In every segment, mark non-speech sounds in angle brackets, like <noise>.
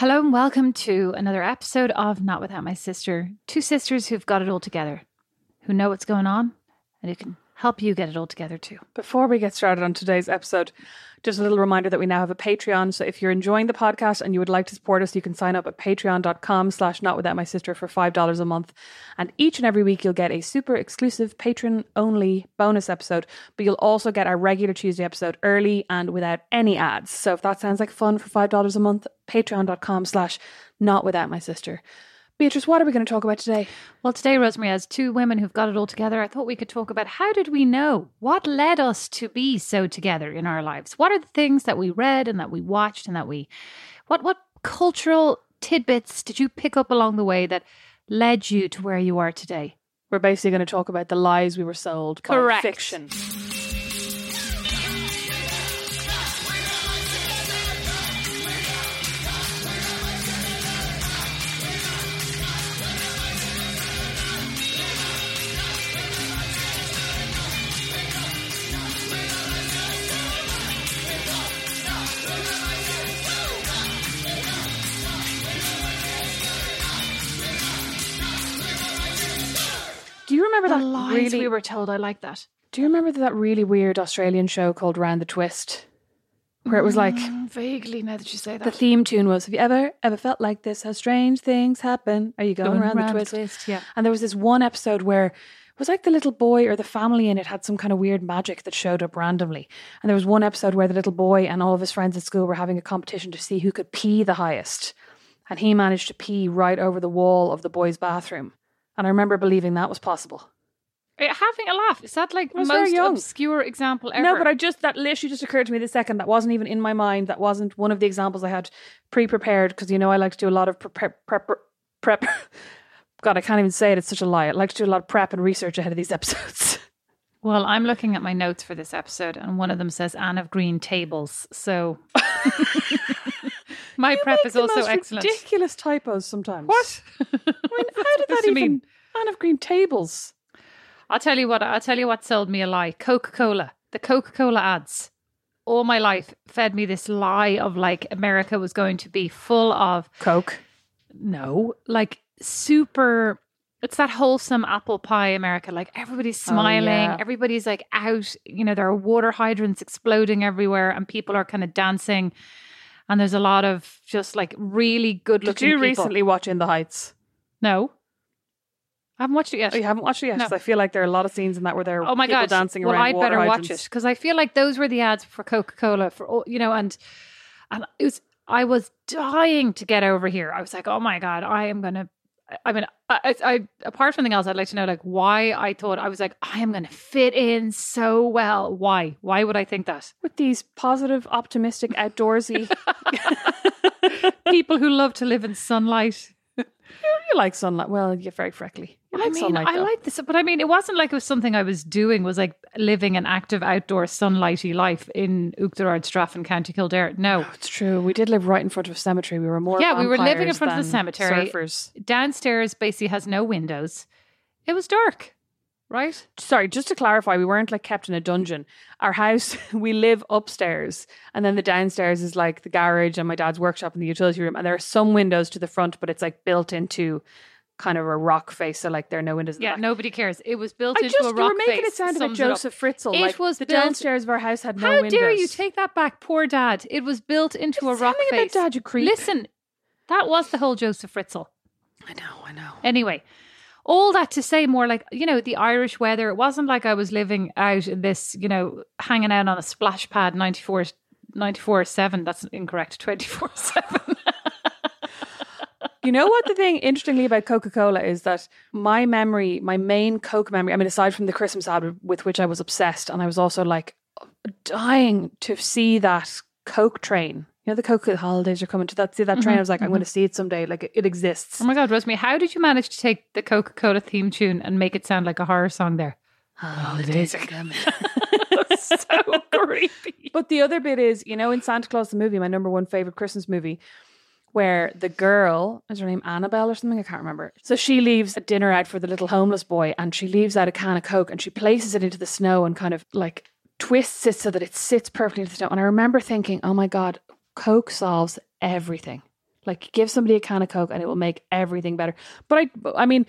Hello and welcome to another episode of Not Without My Sister. Two sisters who've got it all together, who know what's going on, and who can help you get it all together too. Before we get started on today's episode, just a little reminder that we now have a Patreon. So if you're enjoying the podcast and you would like to support us, you can sign up at patreon.com slash not without my sister for $5 a month. And each and every week you'll get a super exclusive patron only bonus episode, but you'll also get our regular Tuesday episode early and without any ads. So if that sounds like fun for $5 a month, patreon.com slash not without my sister. Beatrice, what are we going to talk about today? Well, today, Rosemary, as two women who've got it all together, I thought we could talk about how did we know? What led us to be so together in our lives? What are the things that we read and that we watched and that we, what, what cultural tidbits did you pick up along the way that led you to where you are today? We're basically going to talk about the lies we were sold Correct. by fiction. Do you remember The that lies really? we were told. I like that. do you remember that really weird Australian show called Round the Twist, where it was like Mm, vaguely, now that you say that. the theme tune was "Have you ever ever felt like this? How strange things happen? Are you going, round, the twist?" yeah. And there was this one episode where it was like the little boy or the family in it had some kind of weird magic that showed up randomly. And there was one episode where the little boy and all of his friends at school were having a competition to see who could pee the highest. And he managed to pee right over the wall of the boys' bathroom. And I remember believing that was possible. Are having a laugh? Is that like very most young. obscure example ever? No, but I just that literally just occurred to me the second. That wasn't even in my mind. That wasn't one of the examples I had pre-prepared because you know I like to do a lot of prep prep <laughs> prep. God, I can't even say it. It's such a lie. I like to do a lot of prep and research ahead of these <laughs> episodes. Well, I'm looking at my notes for this episode, and one of them says Anne of Green Tables. So <laughs> my prep Make is also excellent. Ridiculous typos sometimes. What? I mean, how did that even? mean? Anne of Green Tables. I'll tell you what. I'll tell you what sold me a lie. Coca Cola. The Coca Cola ads. All my life fed me this lie of like America was going to be full of Coke. no, like super. It's that wholesome apple pie America. Like everybody's oh, smiling, yeah. everybody's like out. You know, there are water hydrants exploding everywhere, and people are kind of dancing. And there's a lot of just like really good Did looking you people. recently watch In the Heights? No, I haven't watched it yet. Oh, you haven't watched it yet? No. I feel like there are a lot of scenes in that where there are Oh my people god! dancing well, around I'd better watch it because I feel like those were the ads for Coca Cola for all you know, and and it was I was dying to get over here. I was like, oh my god, I am gonna. I mean, I, I, apart from anything else, I'd like to know like why I thought I was like I am gonna fit in so well. Why? Why would I think that? With these positive, optimistic, outdoorsy. <laughs> People who love to live in sunlight. <laughs> you like sunlight. Well, you're very freckly. I mean. I like this, but I mean, it wasn't like it was something I was doing. Was like living an active outdoor sunlighty life in Uachtarard, Straffan, County Kildare. No, oh, It's true. We did live right in front of a cemetery. We were more. Yeah, we were living in front of the cemetery. Surfers. downstairs basically has no windows. It was dark, right? Sorry, just to clarify, we weren't like kept in a dungeon. Our house, <laughs> we live upstairs, and then the downstairs is like the garage and my dad's workshop and the utility room. And there are some windows to the front, but it's like built into kind of a rock face, so like there are no windows. Yeah, nobody cares. It was built I into just a rock were making face. it sound like. Josef Fritzl. It like was the built- downstairs of our house had no How windows. dare you take that back, poor dad? It was built into a Tell rock me about face. Dad, you creep. Listen, that was the whole Josef Fritzl. I know, I know. Anyway, all that to say more like, you know, the Irish weather. It wasn't like I was living out in this, you know, hanging out on a splash pad 94, 94 7. That's incorrect. <laughs> 24 7. You know what the thing interestingly about Coca Cola is that my memory, my main Coke memory, I mean, aside from the Christmas ad with which I was obsessed, and I was also like dying to see that Coke train. You know, the Coke holidays are coming to that. See that train? Mm-hmm, I was like, I'm mm-hmm. going to see it someday. Like it, it exists. Oh my God, Rosemary, how did you manage to take the Coca Cola theme tune and make it sound like a horror song there? Holidays are coming. <laughs> so <laughs> creepy. But the other bit is, you know, in Santa Claus the movie, my number one favorite Christmas movie, where the girl is her name Annabelle or something, I can't remember. So she leaves a dinner out for the little homeless boy, and she leaves out a can of Coke and she places it into the snow and kind of like twists it so that it sits perfectly into the snow. And I remember thinking, oh my god, Coke solves everything. Like give somebody a can of Coke and it will make everything better. But I I mean,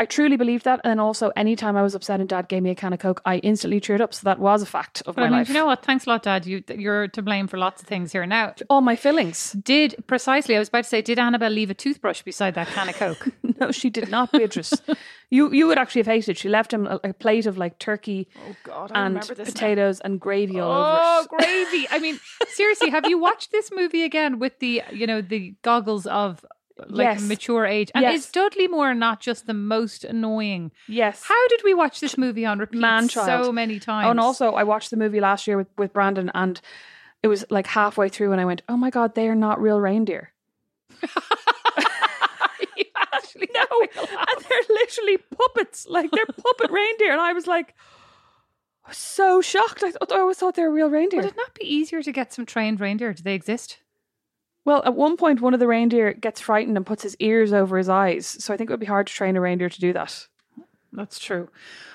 I truly believe that. And then also anytime I was upset and dad gave me a can of Coke, I instantly cheered up. So that was a fact of But my I mean, life. you know what? Thanks a lot, Dad. You you're to blame for lots of things here. Now, All my fillings. did precisely? I was about to say, did Annabelle leave a toothbrush beside that can of Coke? <laughs> No, she did not, Beatrice. <laughs> you you would actually have hated. She left him a, a plate of like turkey oh God, and potatoes and gravy all over Oh, gravy! I mean, seriously, have you watched this movie again with the you know the goggles of like Yes. mature age? And Yes. is Dudley Moore not just the most annoying? Yes. How did we watch this movie on repeat Man-child. so many times? Oh, and also I watched the movie last year with, with Brandon and it was like halfway through and I went, Oh my god, they are not real reindeer. <laughs> <laughs> You actually No. and they're literally puppets. Like they're puppet reindeer. And I was like so shocked. I, thought, I always thought they were real reindeer. Would it not be easier to get some trained reindeer? Do they exist? Well, at one point, one of the reindeer gets frightened and puts his ears over his eyes. So I think it would be hard to train a reindeer to do that. That's true.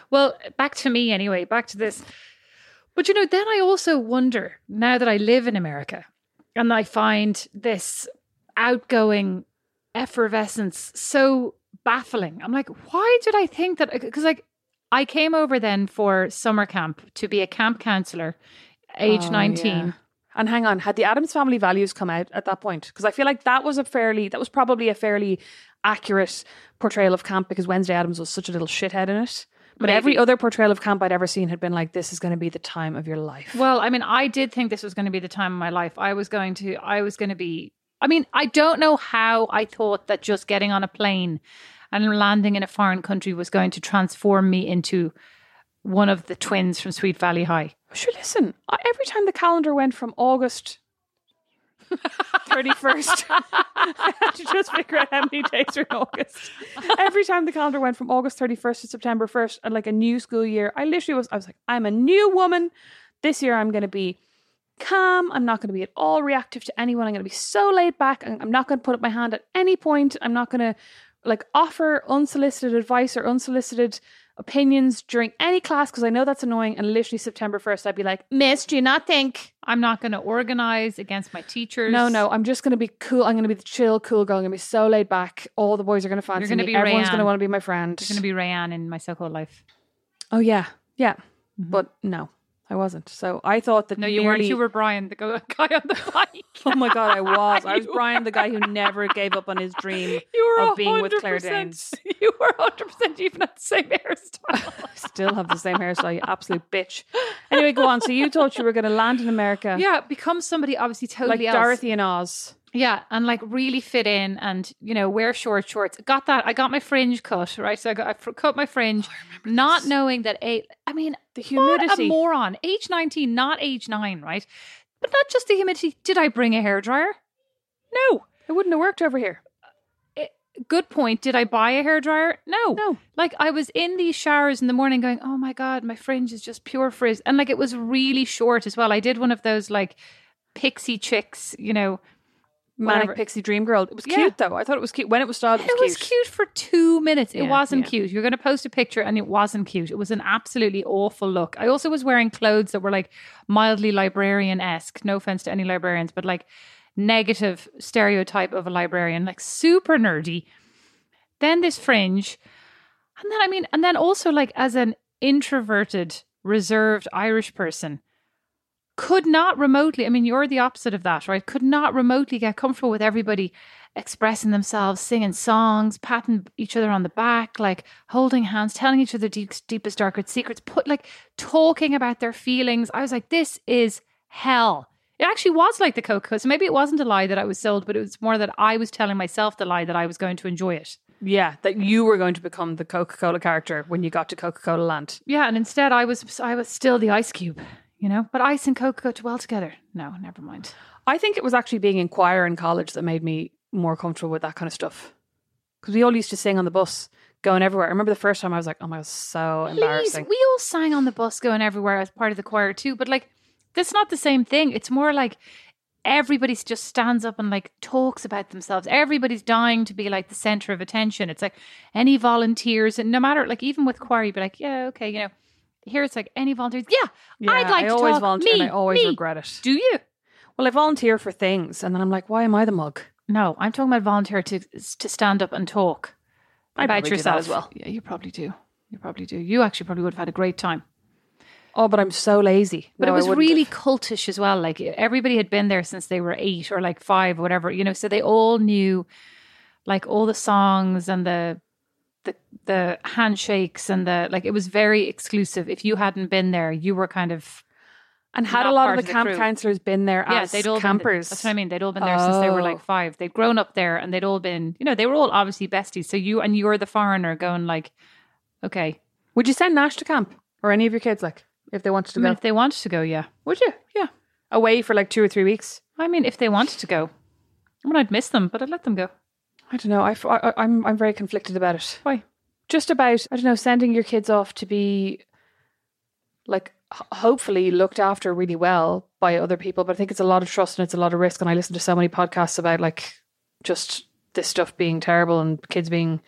Well, back to me anyway, back to this. But you know, then I also wonder now that I live in America and I find this outgoing effervescence so baffling. I'm like, why did I think that? Because, like, I came over then for summer camp to be a camp counselor, age Oh, 19. yeah. And hang on, had the Addams Family Values come out at that point? Because I feel like that was a fairly, that was probably a fairly accurate portrayal of camp because Wednesday Addams was such a little shithead in it. But every other portrayal of camp I'd ever seen had been like, this is going to be the time of your life. Well, I mean, I did think this was going to be the time of my life. I was going to, I was going to be, I mean, I don't know how I thought that just getting on a plane and landing in a foreign country was going to transform me into one of the twins from Sweet Valley High. Sure, listen, every time the calendar went from August 31st, <laughs> I had to just figure out how many days are in August. Every time the calendar went from August 31st to September 1st, and uh, like a new school year, I literally was, I was like, I'm a new woman. This year I'm going to be calm. I'm not going to be at all reactive to anyone. I'm going to be so laid back. I'm not going to put up my hand at any point. I'm not going to like offer unsolicited advice or unsolicited opinions during any class because I know that's annoying. And literally September 1st, I'd be like, Miss, do you not think? I'm not going to organize against my teachers. No, no, I'm just going to be cool. I'm going to be the chill, cool girl. I'm going to be so laid back. All the boys are going to fancy gonna me. be Everyone's going to want to be my friend. You're going to be Rayanne in my so-called life. oh, yeah. Yeah. Mm-hmm. But no, I wasn't. So I thought that No, you weren't. You were Brian, the <laughs> guy on the bike. Oh my god, I <laughs> was. I was Brian, the guy who never gave up on his dream <laughs> You were of being with Claire Danes. You were 100% even had the same hairstyle. I still have the same hairstyle, you absolute bitch. Anyway, go on. So you thought you were going to land in America, yeah, become somebody obviously like totally else. Dorothy and Oz. Yeah, and like really fit in and you know wear short shorts. Got that? I got my fringe cut right. So I got I cut my fringe, oh, not knowing that eight. I mean, The what humidity. a moron! Age nineteen, not age nine, right? But not just the humidity. Did I bring a hairdryer? No. It wouldn't have worked over here. Uh, good point. Did I buy a hairdryer? No. No. Like I was in these showers in the morning going, "Oh my god, my fringe is just pure frizz." And like it was really short as well. I did one of those like pixie chicks, you know, Manic Whatever. Pixie Dream Girl. It was Yeah. cute though. I thought it was cute. When it was styled, it was, It was cute for two minutes. It Yeah, wasn't yeah. cute. You're going to post a picture and it wasn't cute. It was an absolutely awful look. I also was wearing clothes that were like mildly librarian esque. No offense to any librarians, but like negative stereotype of a librarian, like super nerdy. Then this fringe. And then, I mean, and then also like as an introverted, reserved Irish person, could not remotely, I mean, you're the opposite of that, right? Could not remotely get comfortable with everybody expressing themselves, singing songs, patting each other on the back, like holding hands, telling each other deep, deepest, darkest secrets, put like talking about their feelings. I was like, this is hell. It actually was like the Coca. So maybe it wasn't a lie that I was sold, but it was more that I was telling myself the lie that I was going to enjoy it. Yeah, that you were going to become the Coca Cola character when you got to Coca Cola Land. Yeah, and instead I was I was still the ice cube, you know. But ice and Coke go too well together. No, never mind. I think it was actually being in choir in college that made me more comfortable with that kind of stuff. Because we all used to sing on the bus, going everywhere. I remember the first time I was like, "Oh my god, so Please, embarrassing." we all sang on the bus going everywhere as part of the choir too, but like that's not the same thing. It's more like everybody just stands up and like talks about themselves. Everybody's dying to be like the center of attention. It's like any volunteers, and no matter like even with choir, you'd be like, yeah, okay, you know. Here it's like any volunteers. Yeah, Yeah, I'd like I to always talk. volunteer Me, and I always me. regret it. Do you? Well, I volunteer for things, and then I'm like, "Why am I the mug?" No, I'm talking about volunteer to to stand up and talk I'd about yourself as well. Yeah, you probably do. You probably do. You actually probably would have had a great time. Oh, but I'm so lazy. But No, it was really have. cultish as well. Like everybody had been there since they were eight or like five or whatever, you know. So they all knew like all the songs and the the the handshakes and the like. It was very exclusive. If you hadn't been there, you were kind of And had a lot of of the the camp crew. counselors been there yeah. as They'd all campers? Been, that's what I mean. They'd all been there since they were Oh. like five. They'd grown up there and they'd all been, you know, they were all obviously besties. So you and you're the foreigner going like, okay. Would you send Nash to camp or any of your kids, like if they wanted to I mean, go? if they wanted to go, yeah. Would you? Yeah. Away for like two or three weeks? I mean, if they wanted to go, I mean, I'd miss them, but I'd let them go. I don't know. I, f- I, am I'm very conflicted about it. Why? Just about I don't know sending your kids off to be like hopefully looked after really well by other people. But I think it's a lot of trust and it's a lot of risk. And I listen to so many podcasts about like just this stuff being terrible and kids being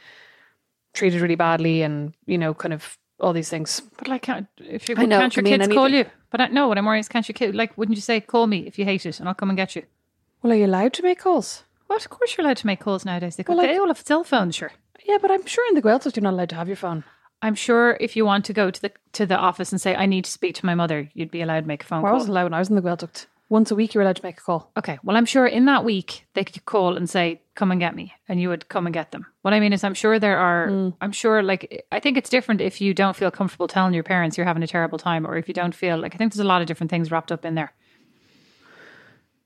treated really badly and you know kind of all these things. But like, can't, if you I know, can't your can mean kids call you? But I, no, what I'm worried is can't your kid like? Wouldn't you say call me if you hate it, and I'll come and get you? Well, are you allowed to make calls? What? Of course you're allowed to make calls nowadays. They, Well, like- they all have cell phones, sure. Yeah, but I'm sure in the Gaeltacht you're not allowed to have your phone. I'm sure if you want to go to the to the office and say I need to speak to my mother, you'd be allowed to make a phone Well, I wasn't allowed when I was in the Gaeltacht. Once a week you're allowed to make a call. Okay, well, I'm sure in that week they could call and say, "Come and get me," and you would come and get them. What I mean is, I'm sure there are. Hmm. I'm sure, like, I think it's different if you don't feel comfortable telling your parents you're having a terrible time, or if you don't feel like. I think there's a lot of different things wrapped up in there.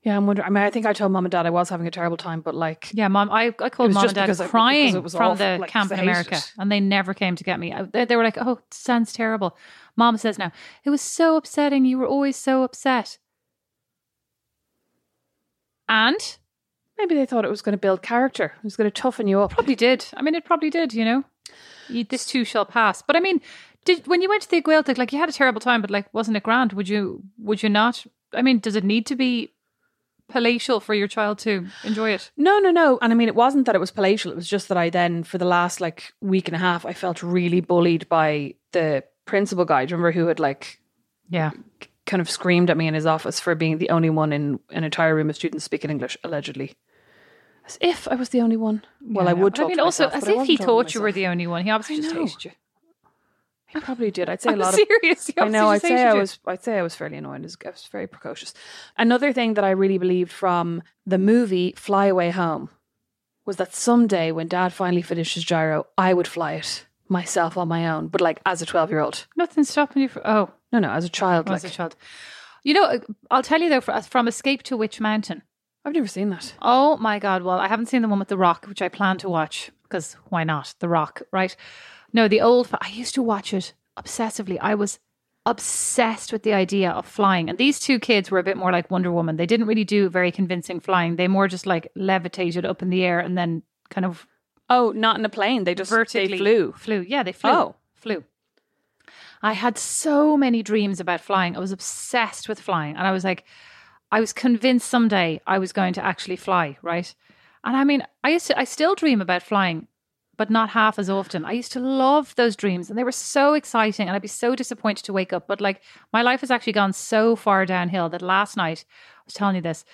Yeah, I'm wondering. I mean, I think I told mom and dad I was having a terrible time, but like, Yeah, mom. I, I called mom and dad crying it from awful, the like, camp in America, it. and they never came to get me. I- They, they were like, "Oh, it sounds terrible." Mom says now, "It was so upsetting. You were always so upset." And maybe they thought it was going to build character. It was going to toughen you up. probably did. I mean, it probably did. You know, you, this too shall pass. But I mean, did when you went to the Gaeltacht, like you had a terrible time, but like, wasn't it grand? Would you? Would you not? I mean, does it need to be palatial for your child to enjoy it? No, no, no. And I mean, it wasn't that it was palatial. It was just that I then, for the last like week and a half, I felt really bullied by the principal guy. Do you remember who had like Yeah. kind of screamed at me in his office for being the only one in an entire room of students speaking English, allegedly. As if I was the only one. Well, I would talk I mean, also myself, as if he wasn't talking to thought you were the only one. He obviously just hated you. He probably did. I'd <laughs> say a lot of serious. I know. I'd just say I was. I'd say I was fairly annoyed. I was, I was very precocious. Another thing that I really believed from the movie Fly Away Home was that someday when Dad finally finished his gyro, I would fly it myself on my own, but like as a twelve-year-old. Nothing stopping you from. Oh, No, no, as a child. Oh, as Like a child. You know, uh, I'll tell you though, fr- uh, from Escape to Witch Mountain. I've never seen that. Oh my God. Well, I haven't seen the one with The Rock, which I plan to watch because why not? The Rock, right? No, the old, I used to watch it obsessively. I was obsessed with the idea of flying. And these two kids were a bit more like Wonder Woman. They didn't really do very convincing flying. They more just like levitated up in the air and then kind of Oh, not in a plane. They just vertically they flew. Flew. Yeah, they flew. Oh. Flew. I had so many dreams about flying. I was obsessed with flying. And I was like, I was convinced someday I was going to actually fly, right? And I mean, I used to, I still dream about flying, but not half as often. I used to love those dreams and they were so exciting and I'd be so disappointed to wake up. But like my life has actually gone so far downhill that last night, I was telling you this,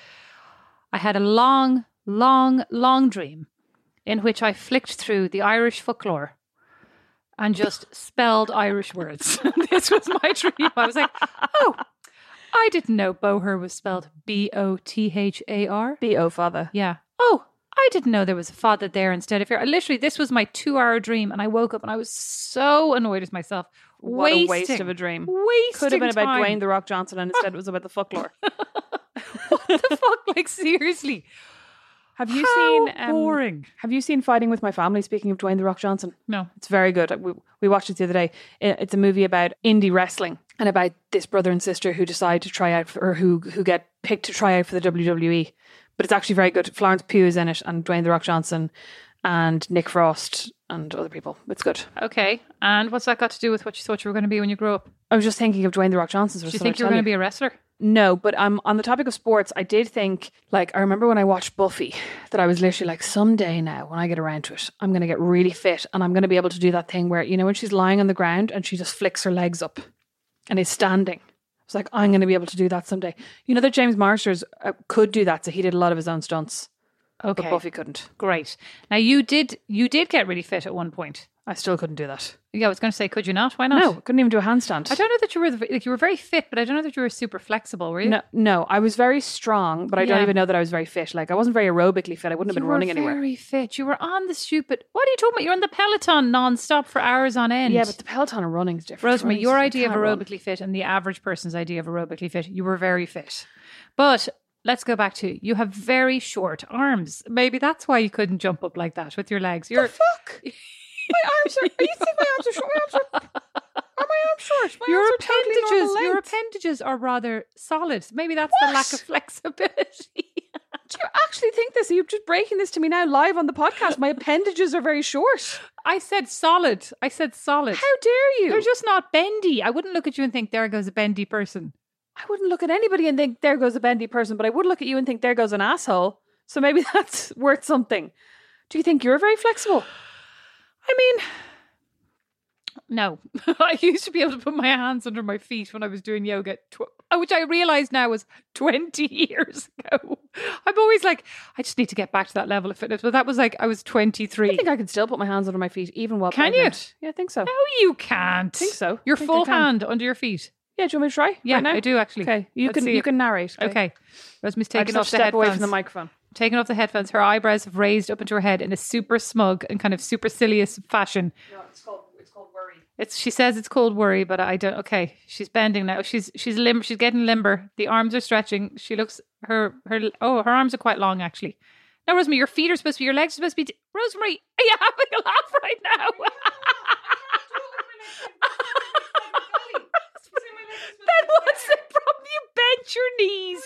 I had a long, long, long dream in which I flicked through the Irish folklore and just spelled Irish words. <laughs> this was my dream. I was like, oh, I didn't know Boher was spelled B O T H A R. B O father. Yeah. Oh, I didn't know there was a father there instead of here. Literally, this was my two hour dream, and I woke up and I was so annoyed with myself. What wasting, a waste of a dream. Wasting Could have been about time. Dwayne the Rock Johnson, and instead it was about the folklore. <laughs> what the fuck? Like seriously, Have you How seen um, boring? Have you seen Fighting with My Family? Speaking of Dwayne the Rock Johnson, No. it's very good. We, we watched it the other day. It's a movie about indie wrestling and about this brother and sister who decide to try out for, or who who get picked to try out for the WWE. But it's actually very good. Florence Pugh is in it, and Dwayne the Rock Johnson, and Nick Frost, and other people. It's good. Okay. And what's that got to do with what you thought you were going to be when you grow up? I was just thinking of Dwayne the Rock Johnson. Do you think you were going to be a wrestler? No, but um, on the topic of sports, I did think, like, I remember when I watched Buffy, that I was literally like, someday now, when I get around to it, I'm going to get really fit and I'm going to be able to do that thing where, you know, when she's lying on the ground and she just flicks her legs up and is standing. Was like, I'm going to be able to do that someday. You know that James Marsters uh, could do that, so he did a lot of his own stunts. Okay. but Buffy couldn't. Great. Now you did you did get really fit at one point. I still couldn't do that. Yeah, I was going to say, could you not? Why not? No, couldn't even do a handstand. I don't know that you were the, like you were very fit, but I don't know that you were super flexible. Were you? No, no, I was very strong, but I don't even know that I was very fit. Like I wasn't very aerobically fit. I wouldn't have been running anywhere. very fit. You were on the stupid. What are you talking about? You're on the Peloton non-stop for hours on end. Yeah, but the Peloton and running is different. Rosemary, your idea of can't run. aerobically fit and the average person's idea of aerobically fit, you were very fit. But let's go back to you have very short arms. Maybe that's why you couldn't jump up like that with your legs. You're fuck. <laughs> my arms are. Are you think my arms are short? My arms are. Are my arms short? My your arms are totally appendages, your appendages are rather solid. Maybe that's the lack of flexibility. Do you actually think this? You're you just breaking this to me now live on the podcast? My appendages are very short. I said solid. I said solid. How dare you? They're just not bendy. I wouldn't look at you and think there goes a bendy person. I wouldn't look at anybody and think there goes a bendy person, but I would look at you and think there goes an asshole. So maybe <laughs> that's worth something. Do you think you're very flexible? I mean, no. <laughs> I used to be able to put my hands under my feet when I was doing yoga, tw- uh, which I realize now was <laughs> 20 years ago. I'm always like, I just need to get back to that level of fitness. But that was like, I was 23. I think I can still put my hands under my feet even while Can you? Yeah, I think so. no, you can't. I think so. Your think full hand under your feet. Yeah, do you want me to try? Yeah, right now? I do actually. Okay, you Let's can you it. can narrate. Okay. Rosemary's I taking just off the step headphones. away from the microphone. taking off the headphones. Her eyebrows have raised up into her head in a super smug and kind of supercilious fashion. No, it's called it's called worry. It's she says it's called worry, but I don't. Okay, she's bending now. She's she's limber. She's getting limber. The arms are stretching. She looks her her. Oh, her arms are quite long actually. Now, Rosemary, your feet are supposed to be. Your legs are supposed to be. T- Rosemary, are you having a laugh right now? <laughs> then what's the problem? You bent your knees.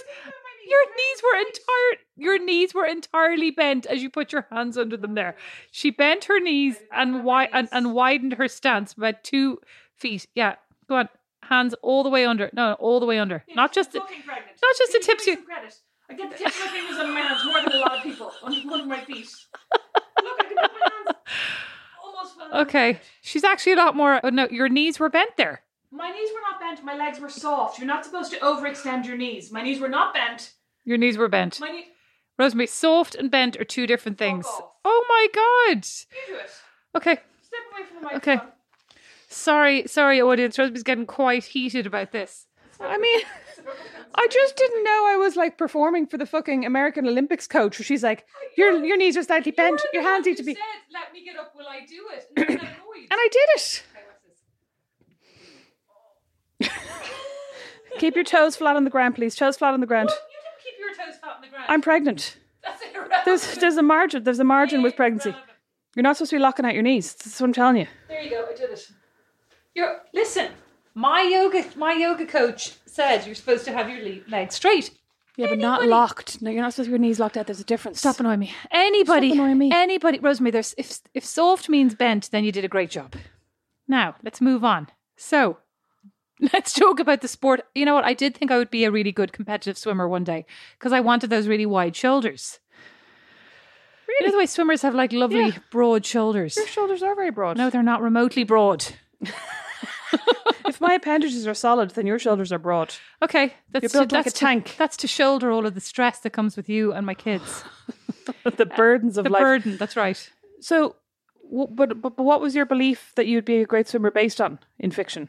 Your knees were entire. Your knees were entirely bent as you put your hands under them. There, she bent her knees and wi- and, and widened her stance about two feet. Yeah, go on. Hands all the way under. No, all the way under. Not just the, not just the tips. You, I get the tips of my fingers under my hands more than a lot of people on one of my feet. Look, I can put my hands <laughs> almost. well okay, she's actually a lot more. Oh, no, your knees were bent there. My knees were not bent. My legs were soft. You're not supposed to overextend your knees. My knees were not bent. Your knees were bent. My knee. Rosemary, soft and bent are two different things. Oh my god. You do it. Okay, Step away from the microphone. Okay. sorry, sorry, audience. Rosemary's getting quite heated about this. I mean, I just didn't know I was like performing for the fucking American Olympics coach. Where she's like, your your knees are slightly bent. Your hands need to be. "Let me get up. Will I do it?" <clears throat> And And I did it. Keep your toes flat on the ground, please. Toes flat on the ground. You don't keep your toes flat on the ground. I'm pregnant. That's irrelevant. There's there's a margin. There's a margin with pregnancy. You're not supposed to be locking out your knees. That's what I'm telling you. There you go. I did it. You're listen. My yoga, my yoga coach said you're supposed to have your legs straight. Yeah, but not locked. No, you're not supposed to have your knees locked out. There's a difference. Stop annoying me. Anybody, Stop annoying me. anybody, Rosemary. There's if if soft means bent, then you did a great job. Now let's move on. So let's talk about the sport. You know what? I did think I would be a really good competitive swimmer one day because I wanted those really wide shoulders. You know the way swimmers have like lovely Yeah. broad shoulders. Your shoulders are very broad. No, they're not remotely broad. <laughs> if my appendages are solid, then your shoulders are broad. Okay, that's You're built to, like that's a to- tank. that's to shoulder all of the stress that comes with you and my kids. <laughs> the burdens of the life. burden. That's right. So, w- but, but but what was your belief that you'd be a great swimmer based on in fiction?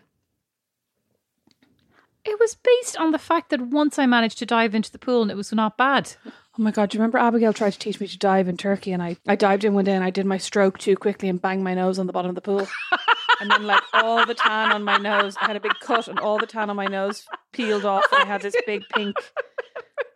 It was based on the fact that once I managed to dive into the pool and it was not bad. Oh my god! Do you remember Abigail tried to teach me to dive in Turkey, and I I dived in one day and I did my stroke too quickly and banged my nose on the bottom of the pool, and then like all the tan on my nose, I had a big cut, and all the tan on my nose peeled off, and I had this big pink.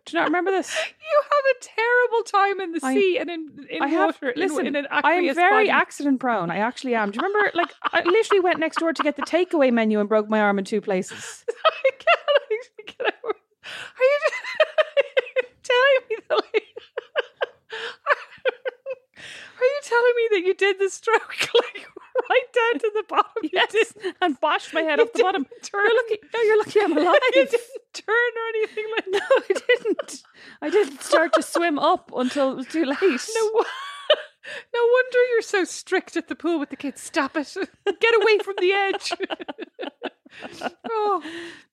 Do you not remember this? <laughs> You have a terrible time in the I- sea and in, in I water. in- listen. in, an I am very body. accident prone. I actually am. Do you remember? Like I literally went next door to get the takeaway menu and broke my arm in two places. <laughs> I can't actually get over. Are you <laughs> telling me that? Like, are you telling me that you did the stroke <laughs> like right down to the bottom? Yes, and bashed my head you off the bottom. Turn. You're lucky. No, you're lucky I'm <laughs> alive. You didn't turn or anything like No, I didn't. I didn't start to swim up until it was too <laughs> late. No, no wonder you're so strict at the pool with the kids. Stop it! Get away from the edge. oh,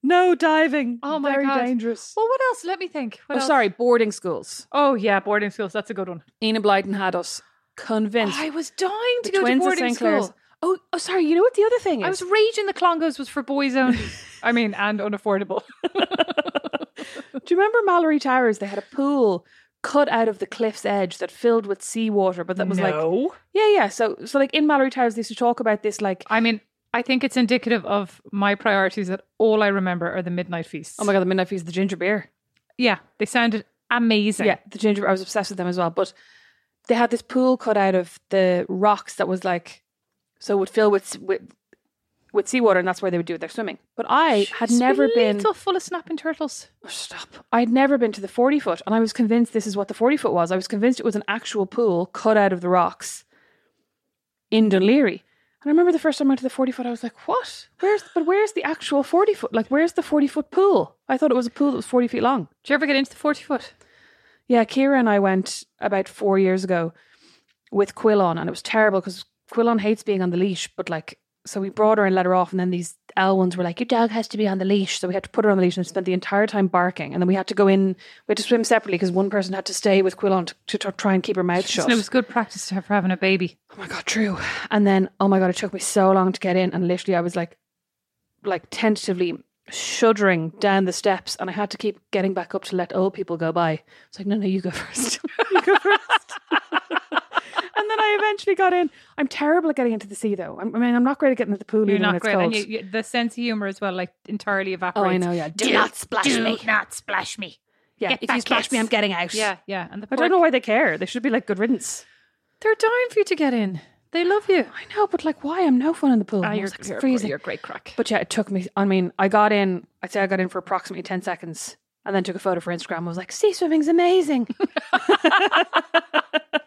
no diving. Oh my Very God. dangerous. Well, what else? Let me think. What Oh, else? sorry, boarding schools. Oh yeah, boarding schools. That's a good one. Enid Blyton had us convinced. I was dying to the go to boarding school. Oh, oh, sorry. You know what the other thing is? I was raging the Clongowes was for boys only. <laughs> I mean, and unaffordable. <laughs> Do you remember Malory Towers? They had a pool cut out of the cliff's edge that filled with seawater, but that was like, yeah, yeah. So, so like in Malory Towers, they used to talk about this, like, I mean, I think it's indicative of my priorities that all I remember are the midnight feasts. oh my god, the midnight feast, the ginger beer. Yeah, they sounded amazing. Yeah, the ginger. I was obsessed with them as well. But they had this pool cut out of the rocks that was like, so it would fill with with with seawater, and that's where they would do their swimming. But I had never been. Lethal full of snapping turtles. Oh, stop. I'd never been to the 40 foot, and I was convinced this is what the 40 foot was. I was convinced it was an actual pool cut out of the rocks in Dún Laoghaire. And I remember the first time I went to the 40 foot, I was like, what? Where's, but where's the actual 40 foot? Like, where's the 40 foot pool? I thought it was a pool that was 40 feet long. Did you ever get into the forty foot? Yeah, Kira and I went about four years ago with Quillon, and it was terrible because Quillon hates being on the leash, but like, so we brought her and let her off, and then these L ones were like, Your dog has to be on the leash. So we had to put her on the leash and spent the entire time barking. And then we had to go in, we had to swim separately because one person had to stay with Quillon to, to, try and keep her mouth shut. And it was good practice to have for having a baby. Oh my god, true. And then, oh my god, it took me so long to get in, and literally, I was like, like tentatively shuddering down the steps, and I had to keep getting back up to let old people go by. It's like, no, no, you go <laughs> first. you go first. <laughs> and then I eventually got in. I'm terrible at getting into the sea, though. I'm- I mean, I'm not great at getting into the pool You're not great, cold. and you, you, the sense of humor as well, like entirely evaporates. oh. I know. Yeah. Do, Do not splash do me. Do not splash me. Yeah. Get If you splash me. I'm getting out. Yeah, yeah. And the I don't know why they care. They should be like good riddance. they're dying for you to get in. They love you. I know, but like, why? I'm no fun in the pool. Ah, you're, like, you're, freezing. you're great crack. But yeah, it took me. I mean, I got in. I'd say I got in for approximately ten seconds, and then took a photo for Instagram. I was like, "Sea swimming's amazing," <laughs>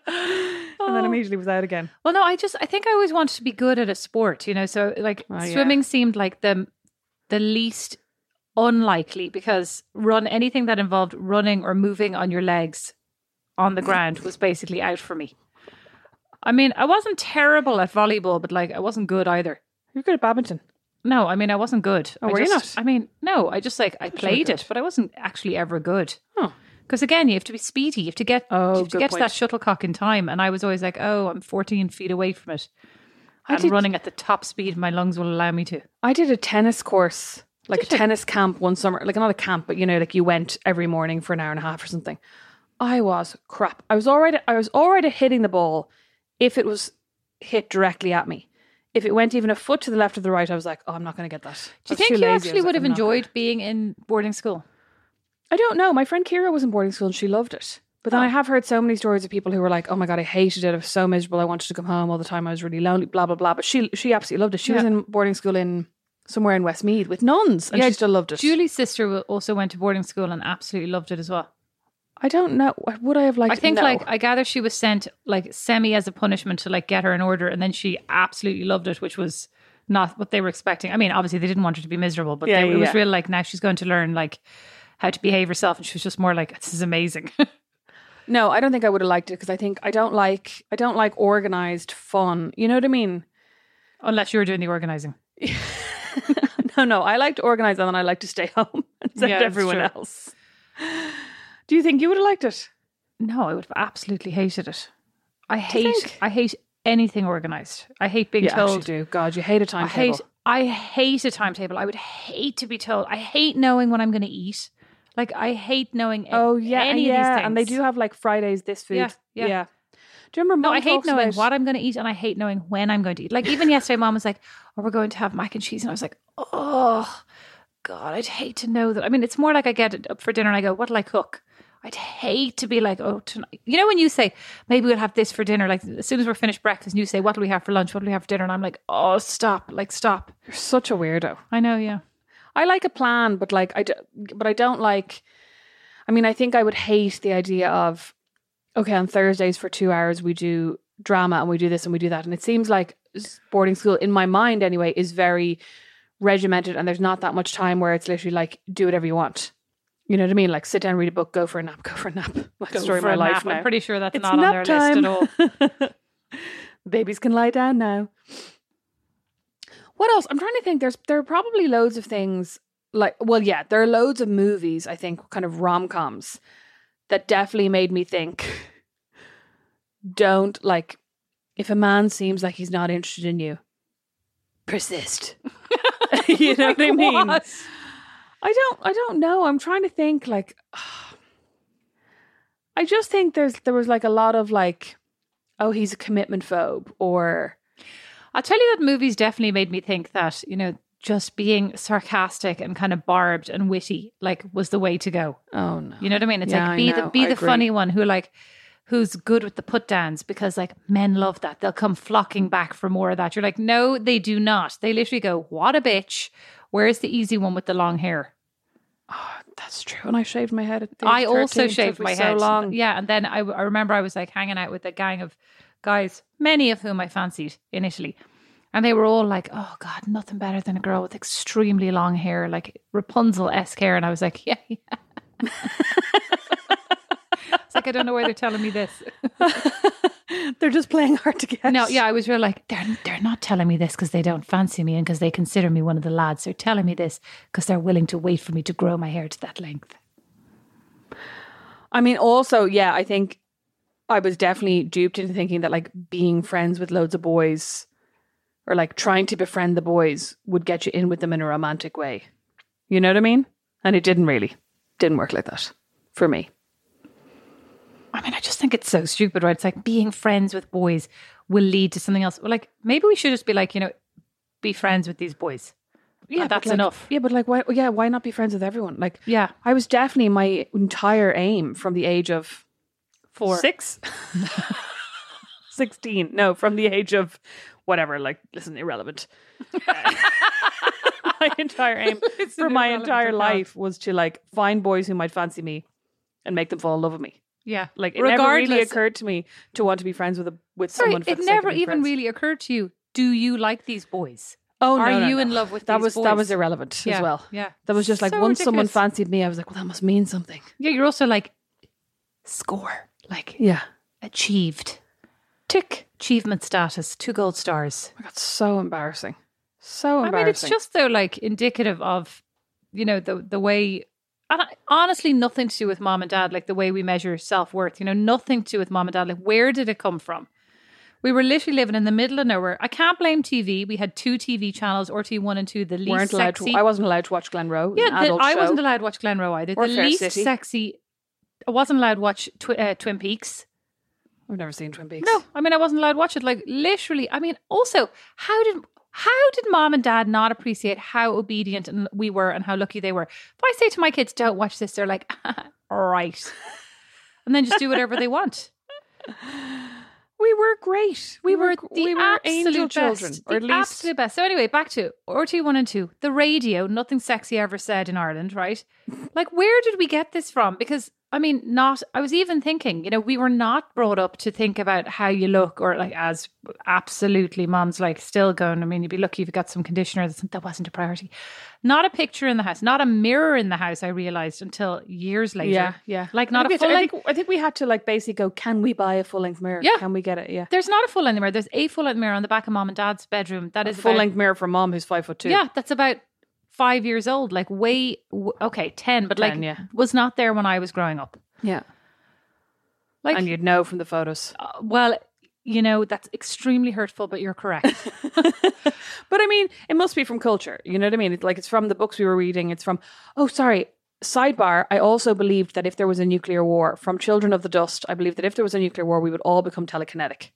and then immediately was out again. Well, no, I just I think I always wanted to be good at a sport, you know. So like Oh, yeah. swimming seemed like the the least unlikely because run anything that involved running or moving on your legs on the ground was basically out for me. I mean, I wasn't terrible at volleyball, but like I wasn't good either. You're good at badminton. No, I mean I wasn't good. Oh, I were you not? I mean, no, I just like I played it, but I wasn't actually ever good. Oh, Because again, you have to be speedy. You have to get Oh, you have to get to that shuttlecock in time. And I was always like, oh, I'm 14 feet away from it. I and did- running at the top speed my lungs will allow me to. I did a tennis course, like Did a tennis camp one summer. Like not a camp, but you know, like you went every morning for an hour and a half or something. I was crap. I was already. I was already hitting the ball if it was hit directly at me. If it went even a foot to the left or the right, I was like, "Oh, I'm not going to get that." Do you think you actually would have enjoyed being in boarding school? I don't know. My friend Kira was in boarding school and she loved it. But then Oh. I have heard so many stories of people who were like, "Oh my god, I hated it. I was so miserable. I wanted to come home all the time. I was really lonely." Blah blah blah. But she she absolutely loved it. She was in boarding school in somewhere in Westmeath with nuns, and Yeah, she still loved it. Julie's sister also went to boarding school and absolutely loved it as well. I don't know. Would I have liked? I think no. like I gather she was sent like semi as a punishment to like get her in order, and then she absolutely loved it, which was not what they were expecting. I mean, obviously they didn't want her to be miserable, but Yeah, they, yeah, it was yeah. real like now she's going to learn like how to behave herself, and she was just more like this is amazing. <laughs> no. I don't think I would have liked it because I think I don't like I don't like organized fun. You know what I mean? Unless you were doing the organizing. <laughs> no, no. I like to organize and then I like to stay <laughs> home and send everyone else. Do you think you would have liked it? No, I would have absolutely hated it. I hate? I hate anything organized. I hate being Yeah, I told do. God, you hate a timetable. hate I hate a timetable. I would hate to be told. I hate knowing what I'm going to eat. Like I hate knowing. Oh yeah, any yeah, of these and they do have like Fridays this food. Yeah, yeah. Do you remember? No, I hate knowing about- what I'm going to eat, and I hate knowing when I'm going to eat. Like even yesterday, Mom was like, "Oh, we're going to have mac and cheese," and I was like, "Oh, God, I'd hate to know that." I mean, it's more like I get up for dinner and I go, "What'll I cook?" I'd hate to be like, "Oh, tonight." You know when you say maybe we'll have this for dinner, like as soon as we're finished breakfast, and you say, "What do we have for lunch? What do we have for dinner?" and I'm like, "Oh, stop! Like stop!" You're such a weirdo. I know, yeah. I like a plan, but like I, do, but I don't like. I mean, I think I would hate the idea of, okay, on Thursdays for two hours we do drama and we do this and we do that, and it seems like boarding school in my mind anyway is very regimented, and there's not that much time where it's literally like do whatever you want. You know what I mean? Like sit down, read a book, go for a nap, <laughs> go for a nap. Like Go story of my life now. I'm pretty sure that's It's not on their nap list at all. <laughs> Babies can lie down now. What else? I'm trying to think. There's there are probably loads of things like well, yeah, there are loads of movies. I think kind of rom coms that definitely made me think. <laughs> Don't like if a man seems like he's not interested in you. Persist. you know what I mean? What? I don't I don't know. I'm trying to think like <sighs> I just think there's there was like a lot of like oh he's a commitment phobe or I'll tell you that movies definitely made me think that, you know, just being sarcastic and kind of barbed and witty, like, was the way to go. oh no. You know what I mean? It's Yeah, like be the be I the agree. funny one who like who's good with the put downs because like men love that. They'll come flocking back for more of that. You're like, no, they do not. They literally go, What a bitch. Where's the easy one with the long hair? Oh, that's true. And I shaved my head at the I also 13. It took shaved my so head. long. Yeah, and then I, I remember I was like hanging out with a gang of guys, many of whom I fancied in Italy. And they were all like, oh God, nothing better than a girl with extremely long hair, like Rapunzel esque hair. And I was like, <laughs> yeah, yeah. <laughs> it's like, I don't know why they're telling me this. <laughs> <laughs> They're just playing hard to get. No, yeah, I was real like, they're, they're not telling me this because they don't fancy me and because they consider me one of the lads. They're telling me this because they're willing to wait for me to grow my hair to that length. I mean, also, yeah, I think I was definitely duped into thinking that like being friends with loads of boys or like trying to befriend the boys would get you in with them in a romantic way. You know what I mean? And it didn't really. Didn't work like that for me. I mean, I just think it's so stupid, right? It's like being friends with boys will lead to something else. Well, like maybe we should just be like, you know, be friends with these boys. Yeah, but, that's like- enough. Yeah, but like, why? Yeah, why not be friends with everyone? Like, Yeah, I was definitely my entire aim from the age of four. six, <laughs> <laughs> 16. No, from the age of whatever. Like, listen, irrelevant. <laughs> my entire aim for my entire life was to like find boys who might fancy me and make them fall in love with me. Yeah, Like, it never really occurred to me to want to be friends with a with Sorry, someone. For it the sake of never even friends. really occurred to you. Do you like these boys? Oh, Are no, no, you no. in love with that these was that was irrelevant Yeah, as well. yeah. That was just like So once someone fancied me, I was like, well, that must mean something. Yeah, you're also like score, like Yeah. achieved, Tick. achievement status, two gold stars. Oh I got so embarrassing. So I mean, it's just though like indicative of, you know, the the way, and I, honestly, nothing to do with mom and dad. Like the way we measure self worth. You know, nothing to do with mom and dad. Like where did it come from? We were literally living in the middle of nowhere. I can't blame TV. We had two TV channels, RT one and two. The least weren't allowed sexy. to. I wasn't allowed to watch Glenroe. Yeah, the- I show. wasn't allowed to watch Glenroe either. Or the Fair least City. sexy. I wasn't allowed to watch Twi- uh, Twin Peaks. I've never seen Twin Peaks. No, I mean I wasn't allowed to watch it. Like literally, I mean, also, how did how did mom and dad not appreciate how obedient and we were and how lucky they were? If I say to my kids, "Don't watch this," they're like, "All <laughs> right," and then just do whatever they want. <laughs> we were great. We, were, the we were absolute angel best, children, or at the least absolute best. So anyway, back to RT one and two. The radio, nothing sexy ever said in Ireland, right? <laughs> Like, where did we get this from? Because I mean, not. I was even thinking, you know, we were not brought up to think about how you look, or like as absolutely, mom's like still going. I mean, you'd be lucky if you got some conditioner. That wasn't a priority. Not a picture in the house, not a mirror in the house. I realized until years later. yeah, yeah. Like not a we had to- full I length. think, I think we had to like basically go. Can we buy a full length mirror? Yeah. Can we get it? Yeah. There's not a full length mirror. There's a full length mirror on the back of mom and dad's bedroom. That is a full length mirror for mom who's five foot two. Yeah, that's about five years old. Like way okay, ten, but like 10, yeah. was not there when I was growing up. yeah. Like, and you'd know from the photos. uh, well, you know that's extremely hurtful, but you're correct. <laughs> <laughs> But I mean, it must be from culture. You know what I mean? It's like it's from the books we were reading. It's from. Oh, sorry. Sidebar. I also believed that if there was a nuclear war, from Children of the Dust, I believe that if there was a nuclear war, we would all become telekinetic.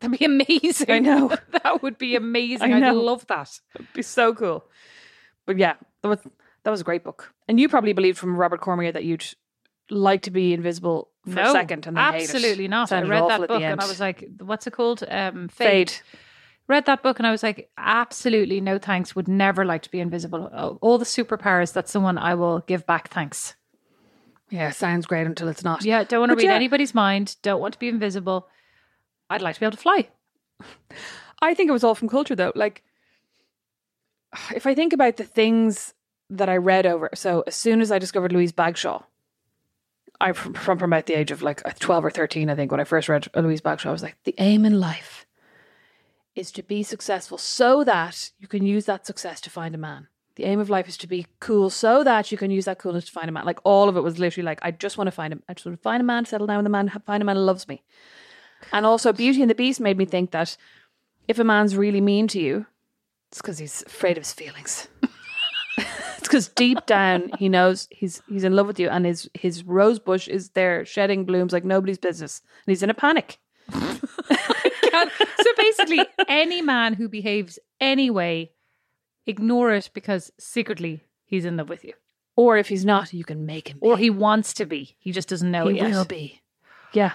That'd be amazing. I know. <laughs> that would be amazing. I I'd love that. It'd be so cool. But yeah, that was that was a great book. And you probably believed from Robert Cormier that you'd like to be invisible for no, a second and then hate it. absolutely not. I read that book and. I was like, "What's it called?" Um, Fade. Fade. Read that book and I was like, absolutely no thanks. Would never like to be invisible. Oh, All the superpowers. That's the one I will give back. Thanks. Yeah, sounds great until it's not. Yeah, don't want to But read yeah. anybody's mind. Don't want to be invisible. I'd like to be able to fly. <laughs> I think it was all from culture though. Like <sighs> if I think about the things that I read over, so as soon as I discovered Louise Bagshawe, I from, from about the age of like uh, twelve or thirteen, I think, when I first read Louise Bagshawe, I was like, the aim in life is to be successful so that you can use that success to find a man. The aim of life is to be cool so that you can use that coolness to find a man. Like all of it was literally like, I just want to find him. I just want to find a man, settle down with a man, find a man who loves me. And also, Beauty and the Beast made me think that if a man's really mean to you, it's because he's afraid of his feelings. <laughs> it's because deep down he knows he's he's in love with you, and his his rose bush is there shedding blooms like nobody's business, and he's in a panic. <laughs> So basically, any man who behaves anyway, ignore it because secretly he's in love with you, Or if he's not, you can make him. Be. or he wants to be. He just doesn't know he it yet. will be. Yeah,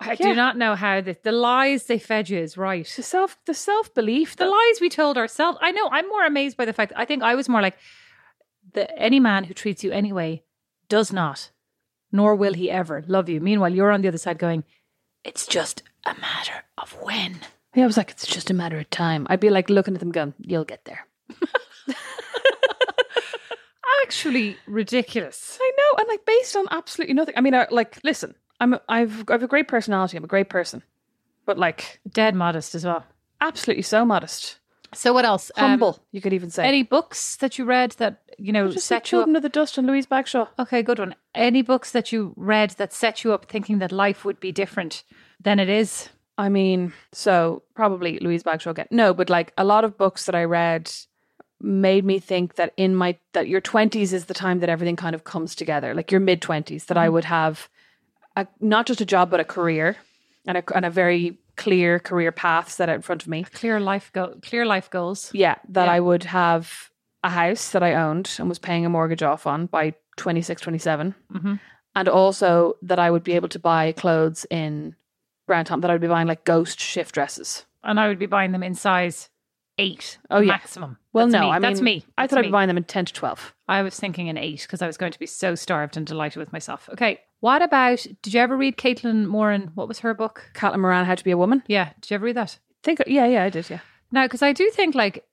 I Yeah. do not know how the, the lies they fed you is right. the self the self belief. The lies we told ourselves. I know. I'm more amazed by the fact. I think I was more like the any man who treats you anyway does not, nor will he ever love you. Meanwhile, you're on the other side going, it's just a matter of when. Yeah, I was like, it's just a matter of time. I'd be like looking at them, going, "You'll get there." <laughs> Actually, ridiculous. I know, and like based on absolutely nothing. I mean, I, like, listen, I'm a, I've I've a great personality. I'm a great person, but like, Dead modest as well. absolutely so modest, So what else? Um, humble. you could even say. any books that you read that you know just set like you up? Children of the Dust and Louise Bagshawe. Okay, good one. Any books that you read that set you up thinking that life would be different than it is? I mean, so probably Louise Bagshawe again. No, but like a lot of books that I read made me think that in my that your 20s is the time that everything kind of comes together like your mid 20s that I would have a, not just a job but a career and a, and a very clear career path set out in front of me Clear life go clear life goals. yeah that Yeah. I would have a house that I owned and was paying a mortgage off on by 26 27 Mhm. and also that I would be able to buy clothes in Brown Thomas that I would be buying like ghost shift dresses and I would be buying them in size eight. Oh, yeah. maximum. well That's no me. I mean that's me. I That's thought I'd be buying them in 10 to 12 I was thinking in eight because I was going to be so starved and delighted with myself. Okay, what about? Did you ever read Caitlin Moran? What was her book? Caitlin Moran How to Be a Woman. Yeah, did you ever read that? Think, yeah, yeah, I did. Yeah, No, because I do think like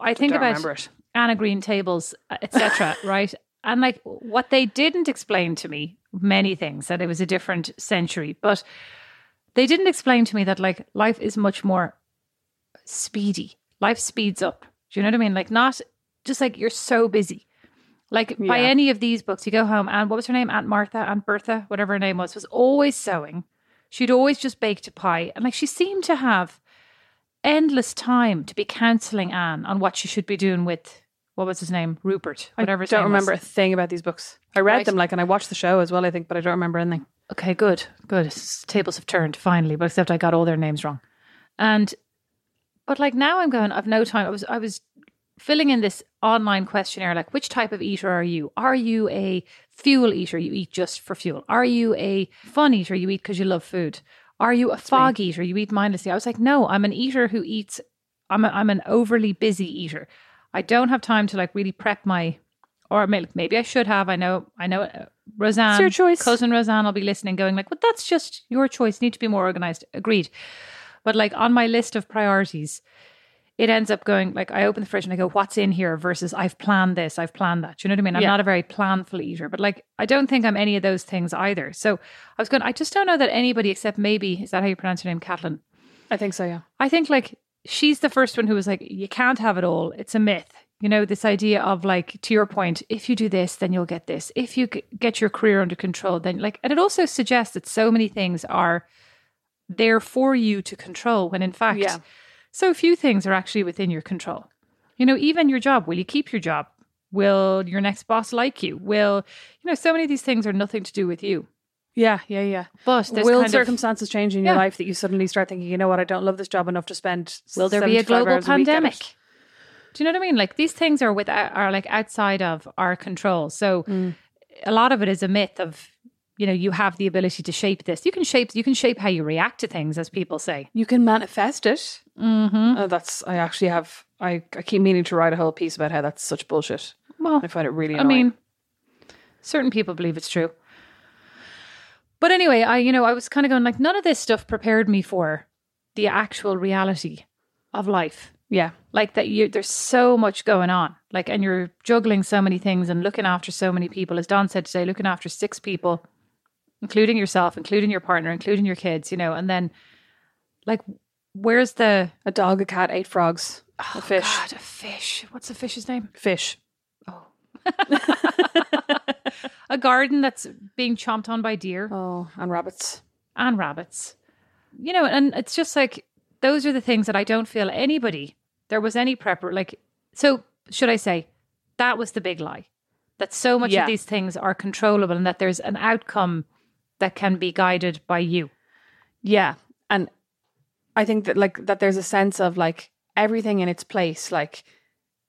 I think don't about it. Anne of Green Gables, uh, etc. <laughs> right, and like what they didn't explain to me many things that it was a different century, but they didn't explain to me that like life is much more speedy. Life speeds up. Do you know what I mean? Like not just like you're so busy. Like by any of these books, you go home and what was her name? Aunt Martha, Aunt Bertha, whatever her name was, was always sewing. She'd always just baked a pie. And like she seemed to have endless time to be counseling Anne on what she should be doing with what was his name? Rupert. Whatever I don't remember was. a thing about these books. I read Right. them like, and I watched the show as well. I think, but I don't remember anything. Okay, good, good. Tables have turned finally, but except I got all their names wrong. And but like now I'm going, I've no time. I was I was filling in this online questionnaire like which type of eater are you? Are you a fuel eater? You eat just for fuel. Are you a fun eater? You eat because you love food. Are you a fog eater? You eat mindlessly. I was like, no, I'm an eater who eats. I'm a, I'm an overly busy eater. I don't have time to like really prep my, or may- maybe I should have. I know, I know. Uh, Roseanne, your choice. cousin Roseanne, will be listening, going like, "Well, that's just your choice. You need to be more organized." Agreed. But like on my list of priorities, it ends up going like I open the fridge and I go, "What's in here?" Versus I've planned this, I've planned that. Do you know what I mean? I'm Yeah. not a very planful eater, but like I don't think I'm any of those things either. So I was going. I just don't know that anybody except maybe is that how you pronounce her name, Kathleen. I think so. Yeah. I think like she's the first one who was like, you can't have it all. It's a myth. You know, this idea of like, to your point, if you do this, then you'll get this. If you get your career under control, then like, and it also suggests that so many things are there for you to control when in fact, Yeah. So few things are actually within your control. You know, even your job, will you keep your job? Will your next boss like you? Will, you know, so many of these things are nothing to do with you. Yeah. Yeah. Yeah. But there's Will kind of- circumstances change in your Yeah. life that you suddenly start thinking, you know what, I don't love this job enough to spend. Will there be a 75 global hours week at it." pandemic? Do you know what I mean? Like these things are with are like outside of our control. So Mm. a lot of it is a myth of you know you have the ability to shape this. You can shape you can shape how you react to things, as people say. You can manifest it. Mm-hmm. Oh, that's. I actually have. I, I keep meaning to write a whole piece about how that's such bullshit. Well, I find it really. I Annoying. mean, certain people believe it's true. But anyway, I you know I was kind of going like none of this stuff prepared me for the actual reality of life. yeah, like that you there's so much going on like and you're juggling so many things and looking after so many people as don said today looking after six people including yourself including your partner including your kids you know and then like Where's the A dog, a cat, eight frogs, a oh, fish. Oh, God, a fish? What's the fish's name? Fish. Oh. <laughs> a garden that's being chomped on by deer Oh, and rabbits. and rabbits. You know, and it's just like those are the things that I don't feel anybody there was any prepper like so should I say that was the big lie. That so much Yeah. of these things are controllable and that there's an outcome that can be guided by you. Yeah. And I think that like that there's a sense of like everything in its place. Like,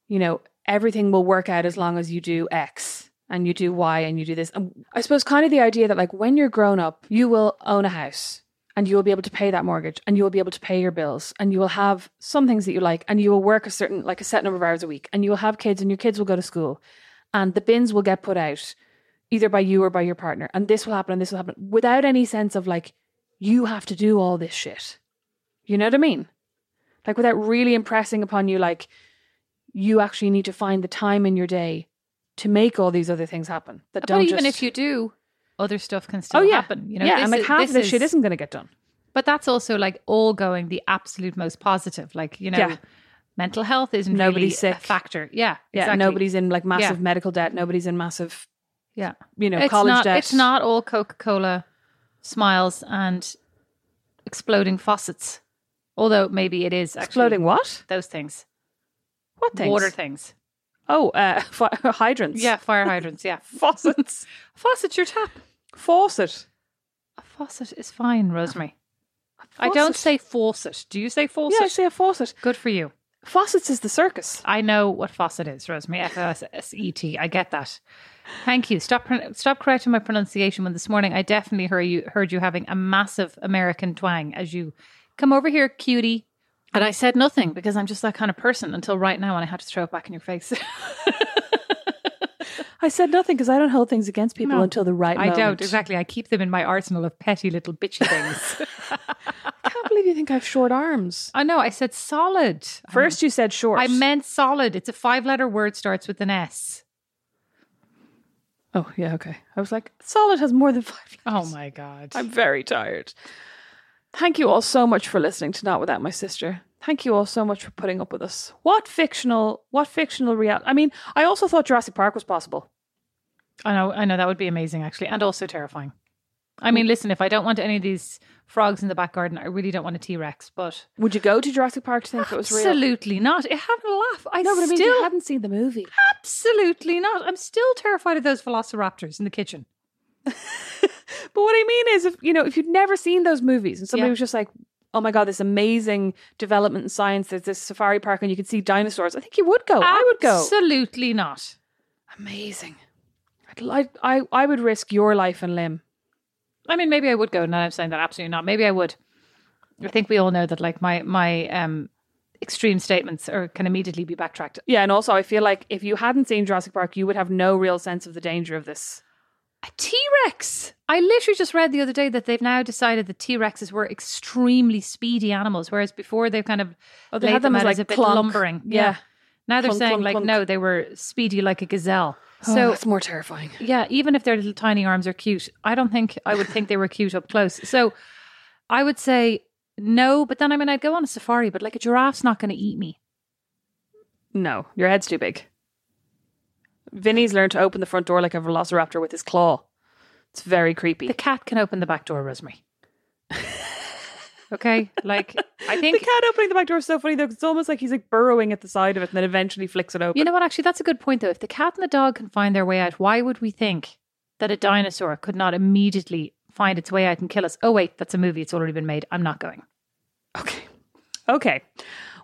you know, everything will work out as long as you do X and you do Y and you do this. And I suppose kind of the idea that like when you're grown up, you will own a house and you will be able to pay that mortgage and you will be able to pay your bills and you will have some things that you like and you will work a certain like a set number of hours a week and you will have kids and your kids will go to school and the bins will get put out either by you or by your partner and this will happen and this will happen without any sense of like you have to do all this shit. You know what I mean? Like without really impressing upon you, like you actually need to find the time in your day to make all these other things happen. That But don't even just, if you do, other stuff can still oh yeah, happen. You know, yeah, this and like is- half of this is- shit isn't going to get done. But that's also like all going the absolute most positive. Like, you know, Yeah. mental health isn't Nobody's really sick. a factor. Yeah. Yeah, exactly. nobody's in like massive Yeah. medical debt. Nobody's in massive, Yeah. you know, it's college not, debt. It's not all Coca Cola smiles and exploding faucets. Although maybe it is exploding. What? those things. What things? Water things. Oh, uh, <laughs> fi- <laughs> hydrants. Yeah, fire hydrants. Yeah. <laughs> faucets. Faucet's your tap. Faucet. A faucet is fine, Rosemary. I don't say faucet. Do you say faucet? Yeah, I say a faucet. Good for you. Faucets is the circus. I know what faucet is, Rosemary. F O S S E T. I get that. Thank you. Stop pron- stop correcting my pronunciation. When this morning I definitely heard you heard you having a massive American twang as you come over here, cutie. And I said nothing because I'm just that kind of person until right now, and I had to throw it back in your face. <laughs> I said nothing because I don't hold things against people No, until the right I moment. don't exactly. I keep them in my arsenal of petty little bitchy things. <laughs> I can't believe you think I have short arms. I know. I said solid. First, you said short. I meant solid. It's a five letter word, starts with an S. Oh, yeah, okay. I was like, solid has more than five. Oh my god. I'm very tired. Thank you all so much for listening to Not Without My Sister. Thank you all so much for putting up with us. What fictional, what fictional reality? I mean, I also thought Jurassic Park was possible. I know, I know that would be amazing actually, and also terrifying. I mean, listen, if I don't want any of these frogs in the back garden, I really don't want a T Rex. But Would you go to Jurassic Park to think it was real? absolutely not. I have a laugh. I No, but I mean, still you hadn't seen the movie. absolutely not. I'm still terrified of those velociraptors in the kitchen. <laughs> But what I mean is, if you know, if you'd never seen those movies and somebody Yeah. was just like, "Oh my god, this amazing development in science! There's this safari park and you can see dinosaurs," I think you would go. I would go. Absolutely not. Amazing. I'd like. I I would risk your life and limb. I mean, maybe I would go. Now I'm saying that absolutely not. Maybe I would. I think we all know that, like my my um extreme statements are can immediately be backtracked. Yeah, and also I feel like if you hadn't seen Jurassic Park, you would have no real sense of the danger of this. A T Rex. I literally just read the other day that they've now decided that T Rexes were extremely speedy animals, whereas before they've kind of Oh, they laid had them them as like a bit clunk. lumbering. Yeah. Now they're Clunk, saying clunk, like no, they were speedy like a gazelle. So So that's more terrifying. yeah, even if their little tiny arms are cute, I don't think I would think they were cute up close. So I would say no, but then I mean I'd go on a safari, but like a giraffe's not going to eat me. No, your head's too big. Vinny's learned to open the front door like a velociraptor with his claw. It's very creepy. The cat can open the back door, Rosemary. okay, like I <laughs> think The cat opening the back door is so funny though. It's almost like he's like burrowing at the side of it and then eventually flicks it open. You know what? Actually, that's a good point, though. If the cat and the dog can find their way out, why would we think that a dinosaur could not immediately find its way out and kill us? Oh, wait, that's a movie. It's already been made. I'm not going. Okay. Okay.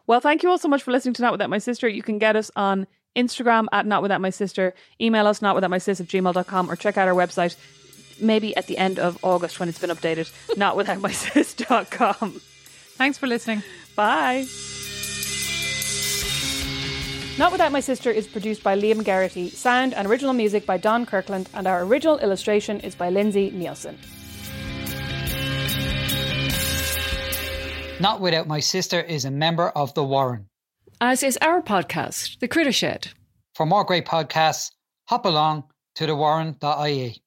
Well, thank you all so much for listening to Not Without My Sister. You can get us on Instagram at Not Without My Sister. Email us not without my sis at gmail.com or check out our website maybe at the end of August when it's been updated. <laughs> not without my sis.com. Thanks for listening. Bye. Not Without My Sister is produced by Liam Geraghty, sound and original music by Don Kirkland, and our original illustration is by Lindsay Neilson. Not Without My Sister is a member of The Warren. As is our podcast, The Critter Shed. For more great podcasts, hop along to thewarren.ie.